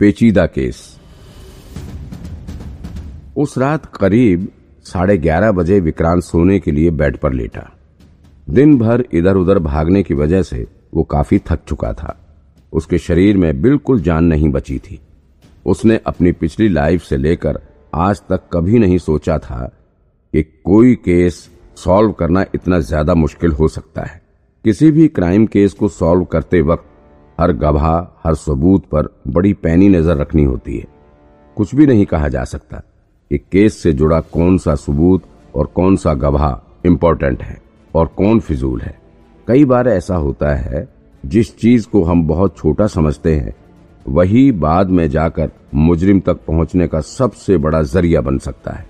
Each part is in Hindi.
पेचीदा केस। उस रात करीब साढ़े ग्यारह बजे विक्रांत सोने के लिए बेड पर लेटा। दिन भर इधर उधर भागने की वजह से वो काफ़ी थक चुका था। उसके शरीर में बिल्कुल जान नहीं बची थी। उसने अपनी पिछली लाइफ से लेकर आज तक कभी नहीं सोचा था कि कोई केस सॉल्व करना इतना ज़्यादा मुश्किल हो सकता है। किसी भी क्राइम केस को सॉल्व करते वक्त हर गवाह, हर सबूत पर बड़ी पैनी नज़र रखनी होती है। कुछ भी नहीं कहा जा सकता कि केस से जुड़ा कौन सा सबूत और कौन सा गवाह इंपॉर्टेंट है और कौन फिजूल है। कई बार ऐसा होता है, जिस चीज़ को हम बहुत छोटा समझते हैं, वही बाद में जाकर मुजरिम तक पहुँचने का सबसे बड़ा ज़रिया बन सकता है।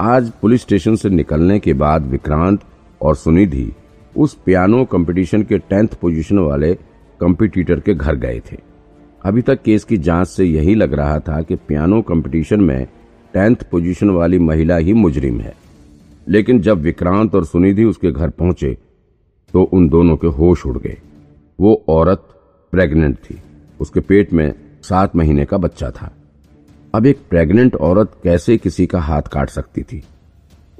आज पुलिस स्टेशन से निकलने के बाद विक्रांत और सुनिधि उस पियानो कंपटीशन के टेंथ पोजीशन वाले कंपटीटर के घर गए थे। अभी तक केस की जाँच से यही लग रहा था कि पियानो कंपटीशन में टेंथ पोजीशन वाली महिला ही मुजरिम है। लेकिन जब विक्रांत और सुनिधि उसके घर पहुँचे तो उन दोनों के होश उड़ गए। वो औरत प्रेग्नेंट थी। उसके पेट में सात महीने का बच्चा था। अब एक प्रेग्नेंट औरत कैसे किसी का हाथ काट सकती थी?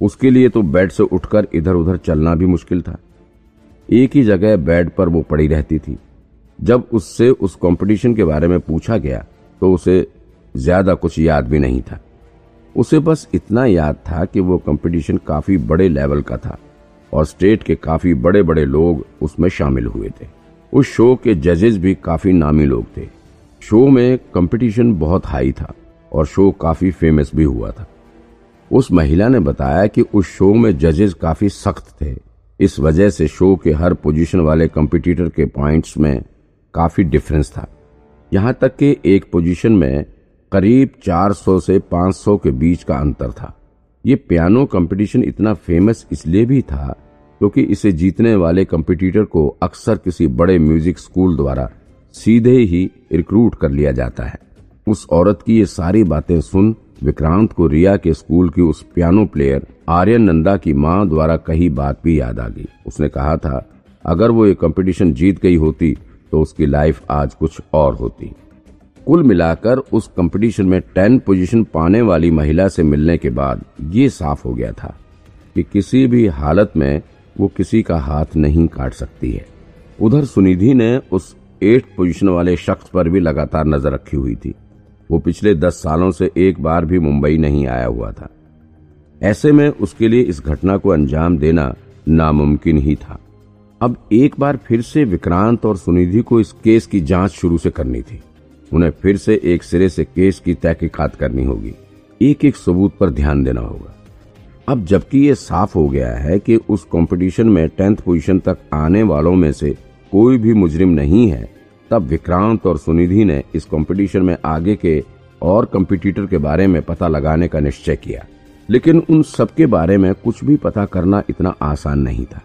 उसके लिए तो बेड से उठकर इधर उधर चलना भी मुश्किल था। एक ही जगह बेड पर वो पड़ी रहती थी। जब उससे उस कंपटीशन के बारे में पूछा गया तो उसे ज़्यादा कुछ याद भी नहीं था। उसे बस इतना याद था कि वो कंपटीशन काफ़ी बड़े लेवल का था और स्टेट के काफ़ी बड़े बड़े लोग उसमें शामिल हुए थे। उस शो के जजेस भी काफ़ी नामी लोग थे। शो में कंपटीशन बहुत हाई था और शो काफ़ी फ़ेमस भी हुआ था। उस महिला ने बताया कि उस शो में जजेस काफ़ी सख्त थे। इस वजह से शो के हर पोजीशन वाले कंपटीटर के पॉइंट्स में काफ़ी डिफरेंस था। यहाँ तक कि एक पोजीशन में करीब 400 से 500 के बीच का अंतर था। ये पियानो कंपटीशन इतना फ़ेमस इसलिए भी था क्योंकि इसे जीतने वाले कंपटीटर को अक्सर किसी बड़े म्यूज़िक स्कूल द्वारा सीधे ही रिक्रूट कर लिया जाता है। उस औरत की ये सारी बातें सुन विक्रांत को रिया के स्कूल की उस पियानो प्लेयर आर्यन नंदा की माँ द्वारा कही बात भी याद आ गई। उसने कहा था, अगर वो ये कंपटीशन जीत गई होती तो उसकी लाइफ आज कुछ और होती। कुल मिलाकर उस कंपटीशन में टेन पोजीशन पाने वाली महिला से मिलने के बाद ये साफ़ हो गया था कि किसी भी हालत में वो किसी का हाथ नहीं काट सकती है। उधर सुनिधि ने उस एट पोजीशन वाले शख्स पर भी लगातार नज़र रखी हुई थी। वो पिछले दस सालों से एक बार भी मुंबई नहीं आया हुआ था। ऐसे में उसके लिए इस घटना को अंजाम देना नामुमकिन ही था। अब एक बार फिर से विक्रांत और सुनिधि को इस केस की जाँच शुरू से करनी थी। उन्हें फिर से एक सिरे से केस की तहकीकात करनी होगी। एक एक सबूत पर ध्यान देना होगा। अब जबकि ये साफ़ हो गया है कि उस कंपटीशन में टेंथ पोजीशन तक आने वालों में से कोई भी मुजरिम नहीं है, तब विक्रांत और सुनिधि ने इस कंपटीशन में आगे के और कंपटीटर के बारे में पता लगाने का निश्चय किया। लेकिन उन सबके बारे में कुछ भी पता करना इतना आसान नहीं था।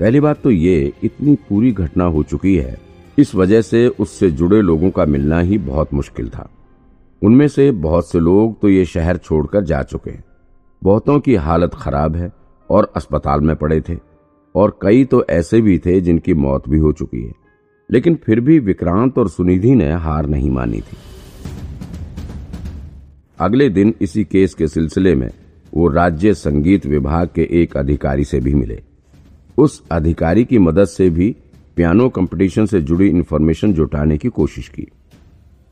पहली बात तो ये, इतनी पूरी घटना हो चुकी है। इस वजह से उससे जुड़े लोगों का मिलना ही बहुत मुश्किल था। उनमें से बहुत से लोग तो ये शहर छोड़कर जा चुके हैं। बहुतों की हालत खराब है और अस्पताल में पड़े थे और कई तो ऐसे भी थे जिनकी मौत भी हो चुकी है। लेकिन फिर भी विक्रांत और सुनिधि ने हार नहीं मानी थी। अगले दिन इसी केस के सिलसिले में वो राज्य संगीत विभाग के एक अधिकारी से भी मिले। उस अधिकारी की मदद से भी पियानो कंपटीशन से जुड़ी इन्फॉर्मेशन जुटाने की कोशिश की।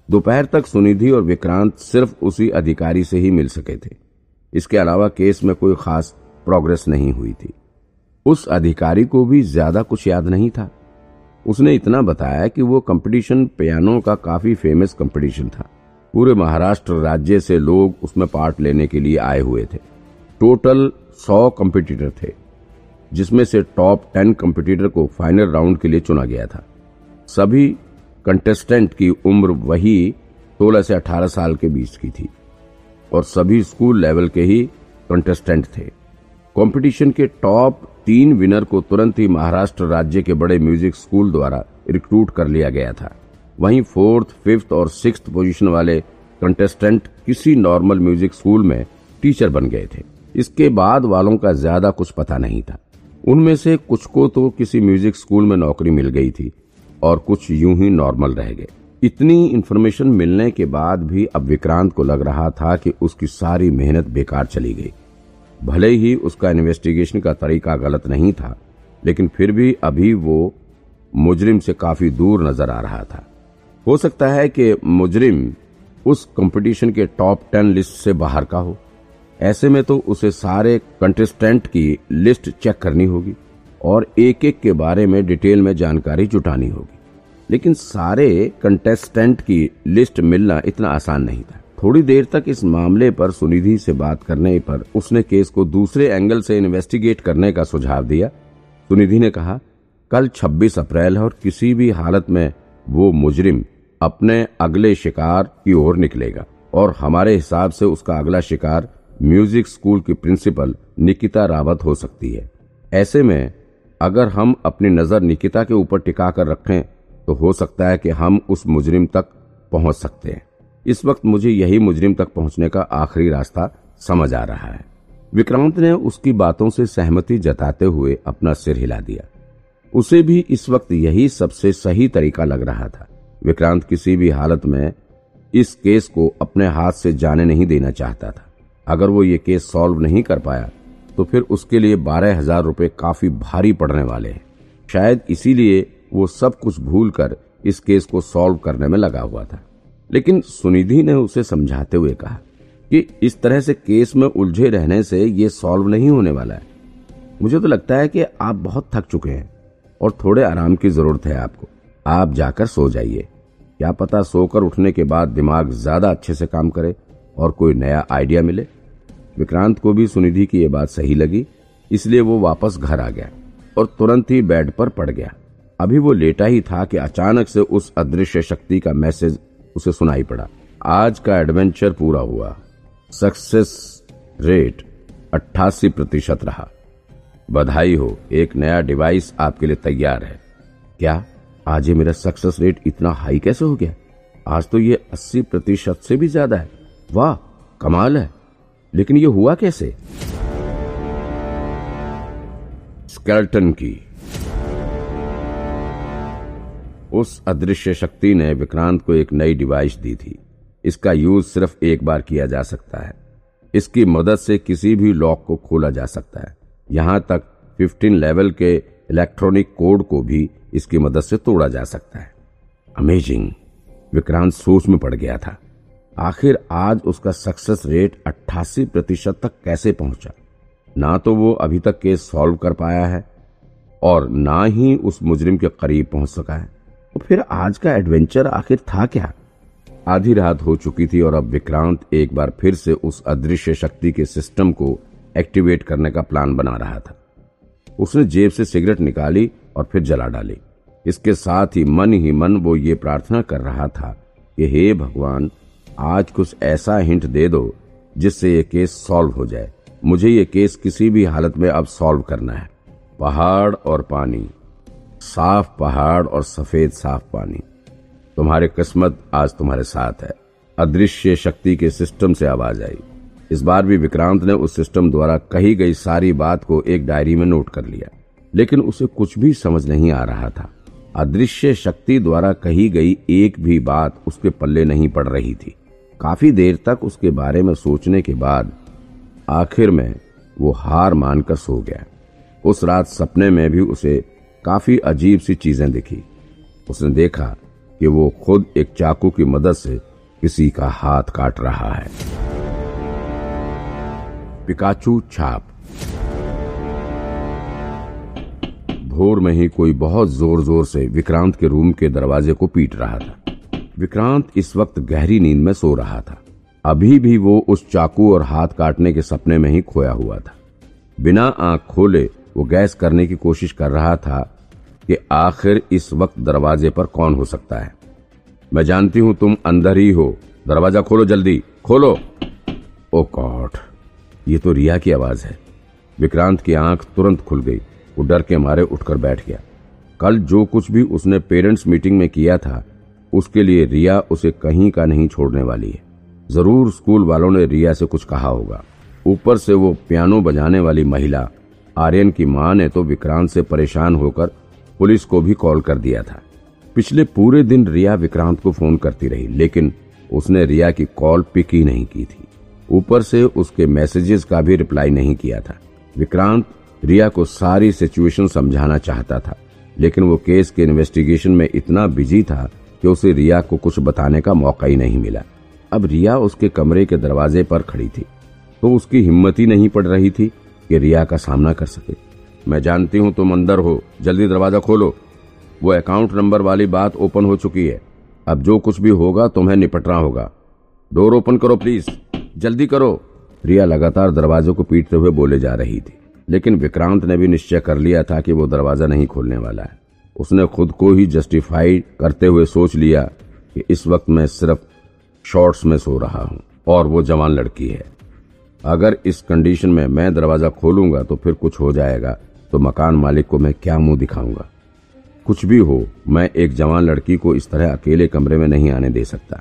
दोपहर तक सुनिधि और विक्रांत सिर्फ़ उसी अधिकारी से ही मिल सके थे। इसके अलावा केस में कोई खास प्रोग्रेस नहीं हुई थी। उस अधिकारी को भी ज़्यादा कुछ याद नहीं था। उसने इतना बताया कि वो कंपटीशन पियानो का काफ़ी फ़ेमस कंपटीशन था। पूरे महाराष्ट्र राज्य से लोग उसमें पार्ट लेने के लिए आए हुए थे। टोटल सौ कंपटीटर थे। जिसमें से टॉप टेन कंपटीटर को फाइनल राउंड के लिए चुना गया था। सभी कंटेस्टेंट की उम्र वही 16 से 18 साल के बीच की थी और सभी स्कूल लेवल के ही कंटेस्टेंट थे। कंपटीशन के टॉप तीन विनर को तुरंत ही महाराष्ट्र राज्य के बड़े म्यूज़िक स्कूल द्वारा रिक्रूट कर लिया गया था। वहीं फोर्थ फिफ्थ और सिक्स पोजीशन वाले कंटेस्टेंट किसी नॉर्मल म्यूज़िक स्कूल में टीचर बन गए थे। इसके बाद वालों का ज़्यादा कुछ पता नहीं था। उनमें से कुछ को तो किसी म्यूज़िक स्कूल में नौकरी मिल गई थी और कुछ यूँ ही नॉर्मल रह गए। इतनी इन्फॉर्मेशन मिलने के बाद भी अब विक्रांत को लग रहा था कि उसकी सारी मेहनत बेकार चली गई। भले ही उसका इन्वेस्टिगेशन का तरीका गलत नहीं था, लेकिन फिर भी अभी वो मुजरिम से काफ़ी दूर नज़र आ रहा था। हो सकता है कि मुजरिम उस कंपटीशन के टॉप टेन लिस्ट से बाहर का हो। ऐसे में तो उसे सारे कंटेस्टेंट की लिस्ट चेक करनी होगी और एक एक के बारे में डिटेल में जानकारी जुटानी होगी। लेकिन सारे कंटेस्टेंट की लिस्ट मिलना इतना आसान नहीं था। थोड़ी देर तक इस मामले पर सुनिधि से बात करने पर उसने केस को दूसरे एंगल से इन्वेस्टिगेट करने का सुझाव दिया। सुनिधि ने कहा, कल 26 अप्रैल है और किसी भी हालत में वो मुजरिम अपने अगले शिकार की ओर निकलेगा और हमारे हिसाब से उसका अगला शिकार म्यूज़िक स्कूल की प्रिंसिपल निकिता रावत हो सकती है। ऐसे में, अगर हम अपनी नज़र निकिता के ऊपर टिका कर रखें तो हो सकता है कि हम उस मुजरिम तक पहुँच सकते हैं। इस वक्त मुझे यही मुजरिम तक पहुँचने का आखिरी रास्ता समझ आ रहा है। विक्रांत ने उसकी बातों से सहमति जताते हुए अपना सिर हिला दिया। उसे भी इस वक्त यही सबसे सही तरीका लग रहा था। विक्रांत किसी भी हालत में इस केस को अपने हाथ से जाने नहीं देना चाहता था। अगर वो ये केस सॉल्व नहीं कर पाया तो फिर उसके लिए बारह हज़ार रुपए काफ़ी भारी पड़ने वाले हैं। शायद इसीलिए वो सब कुछ भूल कर इस केस को सॉल्व करने में लगा हुआ था। लेकिन सुनिधि ने उसे समझाते हुए कहा कि इस तरह से केस में उलझे रहने से ये सॉल्व नहीं होने वाला है। मुझे तो लगता है कि आप बहुत थक चुके हैं और थोड़े आराम की ज़रूरत है आपको। आप जाकर सो जाइए। क्या पता सोकर उठने के बाद दिमाग ज़्यादा अच्छे से काम करे और कोई नया आइडिया मिले? विक्रांत को भी सुनिधि की यह बात सही लगी, इसलिए वो वापस घर आ गया और तुरंत ही बेड पर पड़ गया। अभी वो लेटा ही था कि अचानक से उस अदृश्य शक्ति का मैसेज उसे सुनाई पड़ा। आज का एडवेंचर पूरा हुआ। सक्सेस रेट 88 प्रतिशत रहा। बधाई हो, एक नया डिवाइस आपके लिए तैयार है। क्या आज ये मेरा सक्सेस रेट इतना हाई कैसे हो गया? आज तो ये 80 प्रतिशत से भी ज़्यादा है। वाह, कमाल है। लेकिन ये हुआ कैसे? स्केल्टन की। उस अदृश्य शक्ति ने विक्रांत को एक नई डिवाइस दी थी। इसका यूज़ सिर्फ़ एक बार किया जा सकता है। इसकी मदद से किसी भी लॉक को खोला जा सकता है। यहाँ तक 15 लेवल के इलेक्ट्रॉनिक कोड को भी इसकी मदद से तोड़ा जा सकता है। अमेजिंग। विक्रांत सोच में पड़ गया था। आखिर आज उसका सक्सेस रेट 88 प्रतिशत तक कैसे पहुँचा? ना तो वो अभी तक केस सॉल्व कर पाया है, और ना ही उस मुजरिम के करीब पहुँच सका है। तो फिर आज का एडवेंचर आखिर था क्या? आधी रात हो चुकी थी और अब विक्रांत एक बार फिर से उस अदृश्य शक्ति के सिस्टम को एक्टिवेट करने का प्लान बना रहा था। उसने जेब से सिगरेट निकाली और फिर जला डाली। इसके साथ ही मन ही मन वो ये प्रार्थना कर रहा था कि हे भगवान आज कुछ ऐसा हिंट दे दो, जिससे ये केस सॉल्व हो जाए। मुझे ये केस किसी भी हालत में अब सॉल्व करना है। पहाड़ और पानी। साफ़ पहाड़ और सफ़ेद साफ़ पानी। तुम्हारी किस्मत आज तुम्हारे साथ है। अदृश्य शक्ति के सिस्टम से आवाज़ आई। इस बार भी विक्रांत ने उस सिस्टम द्वारा कही गई सारी बात को एक डायरी में नोट कर लिया। लेकिन उसे कुछ भी समझ नहीं आ रहा था। अदृश्य शक्ति द्वारा कही गई एक भी बात उसके पल्ले नहीं पड़ रही थी। काफ़ी देर तक उसके बारे में सोचने के बाद आखिर में वो हार मानकर सो गया। उस रात सपने में भी उसे काफ़ी अजीब सी चीज़ें दिखी। उसने देखा कि वो खुद एक चाकू की मदद से किसी का हाथ काट रहा है। पिकाचू छाप। भोर में ही कोई बहुत ज़ोर ज़ोर से विक्रांत के रूम के दरवाजे को पीट रहा था। विक्रांत इस वक्त गहरी नींद में सो रहा था। अभी भी वो उस चाकू और हाथ काटने के सपने में ही खोया हुआ था। बिना आँख खोले वो गैस करने की कोशिश कर रहा था कि आखिर इस वक्त दरवाजे पर कौन हो सकता है। मैं जानती हूँ तुम अंदर ही हो। दरवाज़ा खोलो जल्दी। खोलो। ओ गॉड, ये तो रिया की आवाज़ है। विक्रांत की आँख तुरंत खुल गई। वो डर के मारे उठकर बैठ गया। कल जो कुछ भी उसने पेरेंट्स मीटिंग में किया था उसके लिए रिया उसे कहीं का नहीं छोड़ने वाली है। ज़रूर स्कूल वालों ने रिया से कुछ कहा होगा। ऊपर से वो पियानो बजाने वाली महिला, आर्यन की माँ ने तो विक्रांत से परेशान होकर पुलिस को भी कॉल कर दिया था। पिछले पूरे दिन रिया विक्रांत को फ़ोन करती रही, लेकिन उसने रिया की कॉल पिक ही नहीं की थी। ऊपर से उसके मैसेजेस का भी रिप्लाई नहीं किया था। विक्रांत रिया को सारी सिचुएशन समझाना चाहता था, लेकिन वो केस के इन्वेस्टिगेशन में इतना बिज़ी था कि उसे रिया को कुछ बताने का मौका ही नहीं मिला। अब रिया उसके कमरे के दरवाजे पर खड़ी थी। तो उसकी हिम्मत ही नहीं पड़ रही थी कि रिया का सामना कर सके। मैं जानती हूँ तुम अंदर हो। जल्दी दरवाज़ा खोलो। वो अकाउंट नंबर वाली बात ओपन हो चुकी है। अब जो कुछ भी होगा तुम्हें निपटना होगा। डोर ओपन करो प्लीज़। जल्दी करो। रिया लगातार दरवाजे को पीटते हुए बोले जा रही थी। लेकिन विक्रांत ने भी निश्चय कर लिया था कि वो दरवाज़ा नहीं खोलने वाला है। उसने खुद को ही जस्टिफाई करते हुए सोच लिया कि इस वक्त मैं सिर्फ़ शॉर्ट्स में सो रहा हूँ और वो जवान लड़की है। अगर इस कंडीशन में मैं दरवाज़ा खोलूँगा तो फिर कुछ हो जाएगा तो मकान मालिक को मैं क्या मुँह दिखाऊँगा? कुछ भी हो, मैं एक जवान लड़की को इस तरह अकेले कमरे में नहीं आने दे सकता।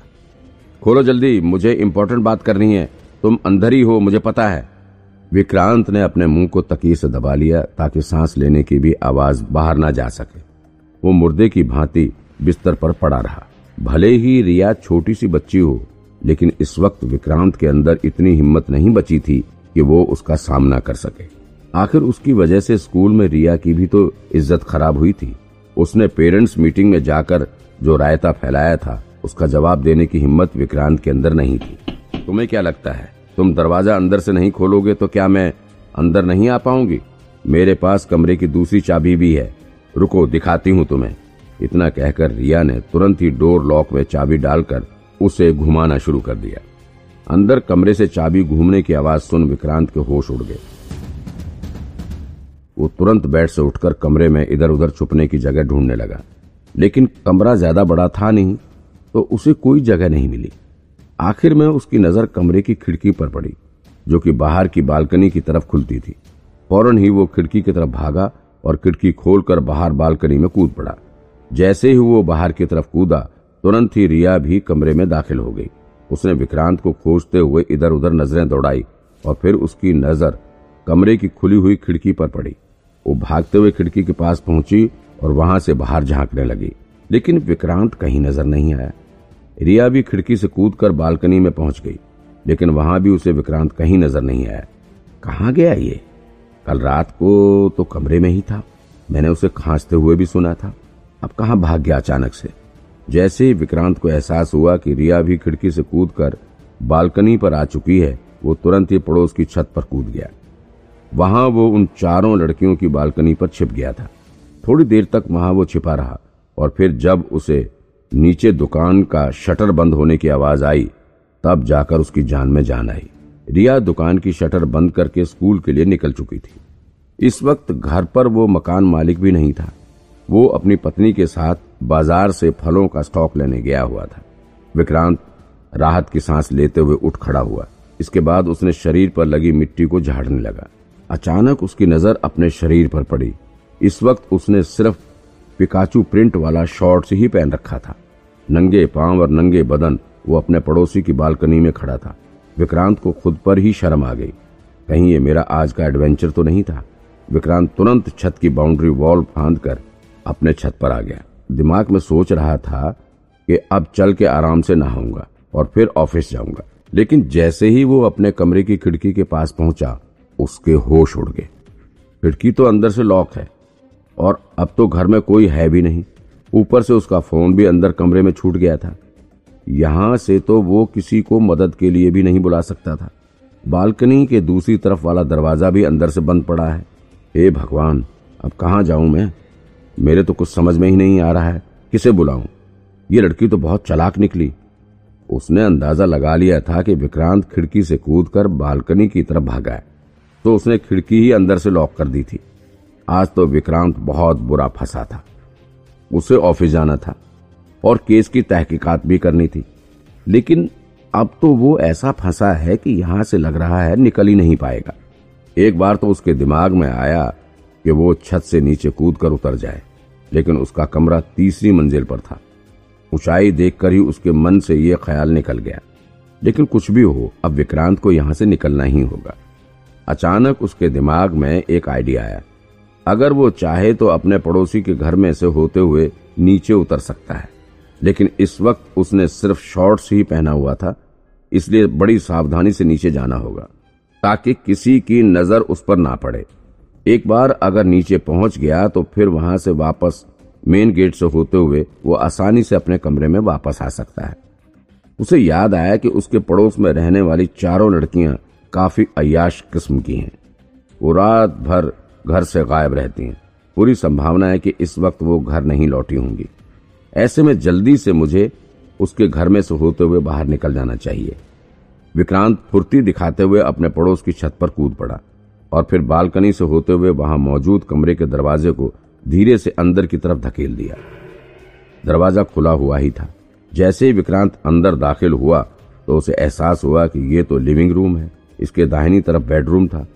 खोलो जल्दी, मुझे इंपॉर्टेंट बात करनी है। तुम अंदर ही हो, मुझे पता है। विक्रांत ने अपने मुँह को तकिए से दबा लिया ताकि सांस लेने की भी आवाज़ बाहर ना जा सके। वो मुर्दे की भांति बिस्तर पर पड़ा रहा। भले ही रिया छोटी सी बच्ची हो, लेकिन इस वक्त विक्रांत के अंदर इतनी हिम्मत नहीं बची थी कि वो उसका सामना कर सके। आखिर उसकी वजह से स्कूल में रिया की भी तो इज़्ज़त खराब हुई थी। उसने पेरेंट्स मीटिंग में जाकर जो रायता फैलाया था, उसका जवाब देने की हिम्मत विक्रांत के अंदर नहीं थी। तुम्हें क्या लगता है, तुम दरवाज़ा अंदर से नहीं खोलोगे तो क्या मैं अंदर नहीं आ पाऊँगी? मेरे पास कमरे की दूसरी चाबी भी है। रुको, दिखाती हूँ तुम्हें। इतना कहकर रिया ने तुरंत ही डोर लॉक में चाबी डालकर उसे घुमाना शुरू कर दिया। अंदर कमरे से चाबी घूमने की आवाज़ सुन विक्रांत के होश उड़ गए। वो तुरंत बेड से उठकर कमरे में इधर उधर छुपने की जगह ढूँढने लगा। लेकिन कमरा ज़्यादा बड़ा था नहीं तो उसे कोई जगह नहीं मिली। आखिर में उसकी नज़र कमरे की खिड़की पर पड़ी, जो कि बाहर की बालकनी की तरफ़ खुलती थी। फ़ौरन ही वो खिड़की की तरफ़ भागा और खिड़की खोलकर बाहर बालकनी में कूद पड़ा। जैसे ही वो बाहर की तरफ़ कूदा, तुरंत ही रिया भी कमरे में दाखिल हो गई। उसने विक्रांत को खोजते हुए इधर उधर नज़रें दौड़ाई और फिर उसकी नज़र कमरे की खुली हुई खिड़की पर पड़ी। वो भागते हुए खिड़की के पास पहुँची और वहाँ से बाहर झांकने लगी। लेकिन विक्रांत कहीं नज़र नहीं आया। रिया भी खिड़की से कूदकर बालकनी में पहुँच गई, लेकिन वहाँ भी उसे विक्रांत कहीं नज़र नहीं आया। कहाँ गया ये? कल रात को तो कमरे में ही था। मैंने उसे खांसते हुए भी सुना था। अब कहाँ भाग गया अचानक से? जैसे ही विक्रांत को एहसास हुआ कि रिया भी खिड़की से कूद कर बालकनी पर आ चुकी है, वो तुरंत ही पड़ोस की छत पर कूद गया। वहाँ वो उन चारों लड़कियों की बालकनी पर छिप गया था। थोड़ी देर तक वहाँ वो छिपा रहा और फिर जब उसे नीचे दुकान का शटर बंद होने की आवाज़ आई, तब जाकर उसकी जान में जान आई। रिया दुकान की शटर बंद करके स्कूल के लिए निकल चुकी थी। इस वक्त घर पर वो मकान मालिक भी नहीं था। वो अपनी पत्नी के साथ बाज़ार से फलों का स्टॉक लेने गया हुआ था। विक्रांत राहत की सांस लेते हुए उठ खड़ा हुआ। इसके बाद उसने शरीर पर लगी मिट्टी को झाड़ने लगा। अचानक उसकी नज़र अपने शरीर पर पड़ी। इस वक्त उसने सिर्फ़ पिकाचू प्रिंट वाला शॉर्ट्स ही पहन रखा था। नंगे पाँव और नंगे बदन वो अपने पड़ोसी की बालकनी में खड़ा था। विक्रांत को खुद पर ही शर्म आ गई। कहीं ये मेरा आज का एडवेंचर तो नहीं था? विक्रांत तुरंत छत की बाउंड्री वॉल फांद कर अपने छत पर आ गया। दिमाग में सोच रहा था कि अब चल के आराम से नहाऊँगा और फिर ऑफ़िस जाऊँगा। लेकिन जैसे ही वो अपने कमरे की खिड़की के पास पहुँचा, उसके होश उड़ गए। खिड़की तो अंदर से लॉक है और अब तो घर में कोई है भी नहीं। ऊपर से उसका फ़ोन भी अंदर कमरे में छूट गया था। यहाँ से तो वो किसी को मदद के लिए भी नहीं बुला सकता था। बालकनी के दूसरी तरफ़ वाला दरवाज़ा भी अंदर से बंद पड़ा है। हे भगवान, अब कहाँ जाऊँ मैं? मेरे तो कुछ समझ में ही नहीं आ रहा है। किसे बुलाऊं? ये लड़की तो बहुत चलाक निकली। उसने अंदाज़ा लगा लिया था कि विक्रांत खिड़की से कूदकर बालकनी की तरफ़ भागा है। तो उसने खिड़की ही अंदर से लॉक कर दी थी। आज तो विक्रांत बहुत बुरा फंसा था। उसे ऑफ़िस जाना था। और केस की तहकीकात भी करनी थी। लेकिन अब तो वो ऐसा फंसा है कि यहाँ से लग रहा है निकल ही नहीं पाएगा। एक बार तो उसके दिमाग में आया कि वो छत से नीचे कूद कर उतर जाए, लेकिन उसका कमरा तीसरी मंजिल पर था। ऊंचाई देखकर ही उसके मन से यह ख्याल निकल गया। लेकिन कुछ भी हो, अब विक्रांत को यहाँ से निकलना ही होगा। अचानक उसके दिमाग में एक आइडिया आया। अगर वो चाहे तो अपने पड़ोसी के घर में से होते हुए नीचे उतर सकता है। लेकिन इस वक्त उसने सिर्फ़ शॉर्ट्स ही पहना हुआ था, इसलिए बड़ी सावधानी से नीचे जाना होगा, ताकि किसी की नज़र उस पर ना पड़े। एक बार अगर नीचे पहुँच गया तो फिर वहाँ से वापस मेन गेट से होते हुए वो आसानी से अपने कमरे में वापस आ सकता है। उसे याद आया कि उसके पड़ोस में रहने वाली चारों लड़कियाँ काफ़ी अयाश किस्म की हैं। वो रात भर घर से गायब रहती हैं। पूरी संभावना है कि इस वक्त वो घर नहीं लौटी होंगी। ऐसे में जल्दी से मुझे उसके घर में से होते हुए बाहर निकल जाना चाहिए। विक्रांत फुर्ती दिखाते हुए अपने पड़ोस की छत पर कूद पड़ा और फिर बालकनी से होते हुए वहाँ मौजूद कमरे के दरवाजे को धीरे से अंदर की तरफ़ धकेल दिया। दरवाज़ा खुला हुआ ही था। जैसे ही विक्रांत अंदर दाखिल हुआ तो उसे एहसास हुआ कि ये तो लिविंग रूम है, इसके दाहिनी तरफ़ बेडरूम था।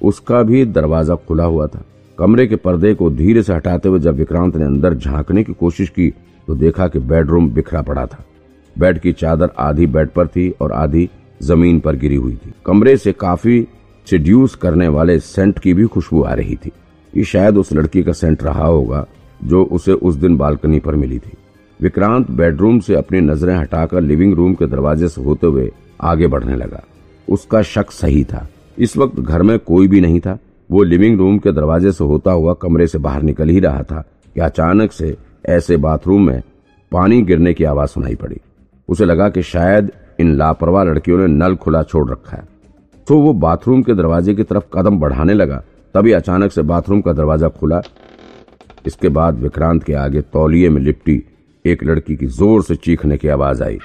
उसका भी दरवाज़ा खुला हुआ था। कमरे के पर्दे को धीरे से हटाते हुए जब विक्रांत ने अंदर झांकने की कोशिश की तो देखा कि बेडरूम बिखरा पड़ा था। बेड की चादर आधी बेड पर थी और आधी ज़मीन पर गिरी हुई थी। कमरे से काफ़ी सिड्यूस करने वाले सेंट की भी खुशबू आ रही थी। ये शायद उस लड़की का सेंट रहा होगा जो उसे उस दिन बालकनी पर मिली थी। विक्रांत बेडरूम से अपनी नज़रें हटाकर लिविंग रूम के दरवाजे से होते हुए आगे बढ़ने लगा। उसका शक सही था। इस वक्त घर में कोई भी नहीं था। वो लिविंग रूम के दरवाजे से होता हुआ कमरे से बाहर निकल ही रहा था कि अचानक से ऐसे बाथरूम में पानी गिरने की आवाज़ सुनाई पड़ी। उसे लगा कि शायद इन लापरवाह लड़कियों ने नल खुला छोड़ रखा है। तो वो बाथरूम के दरवाजे की तरफ़ कदम बढ़ाने लगा। तभी अचानक से बाथरूम का दरवाज़ा खुला। इसके बाद विक्रांत के आगे तौलिए में लिपटी एक लड़की की ज़ोर से चीखने की आवाज़ आई।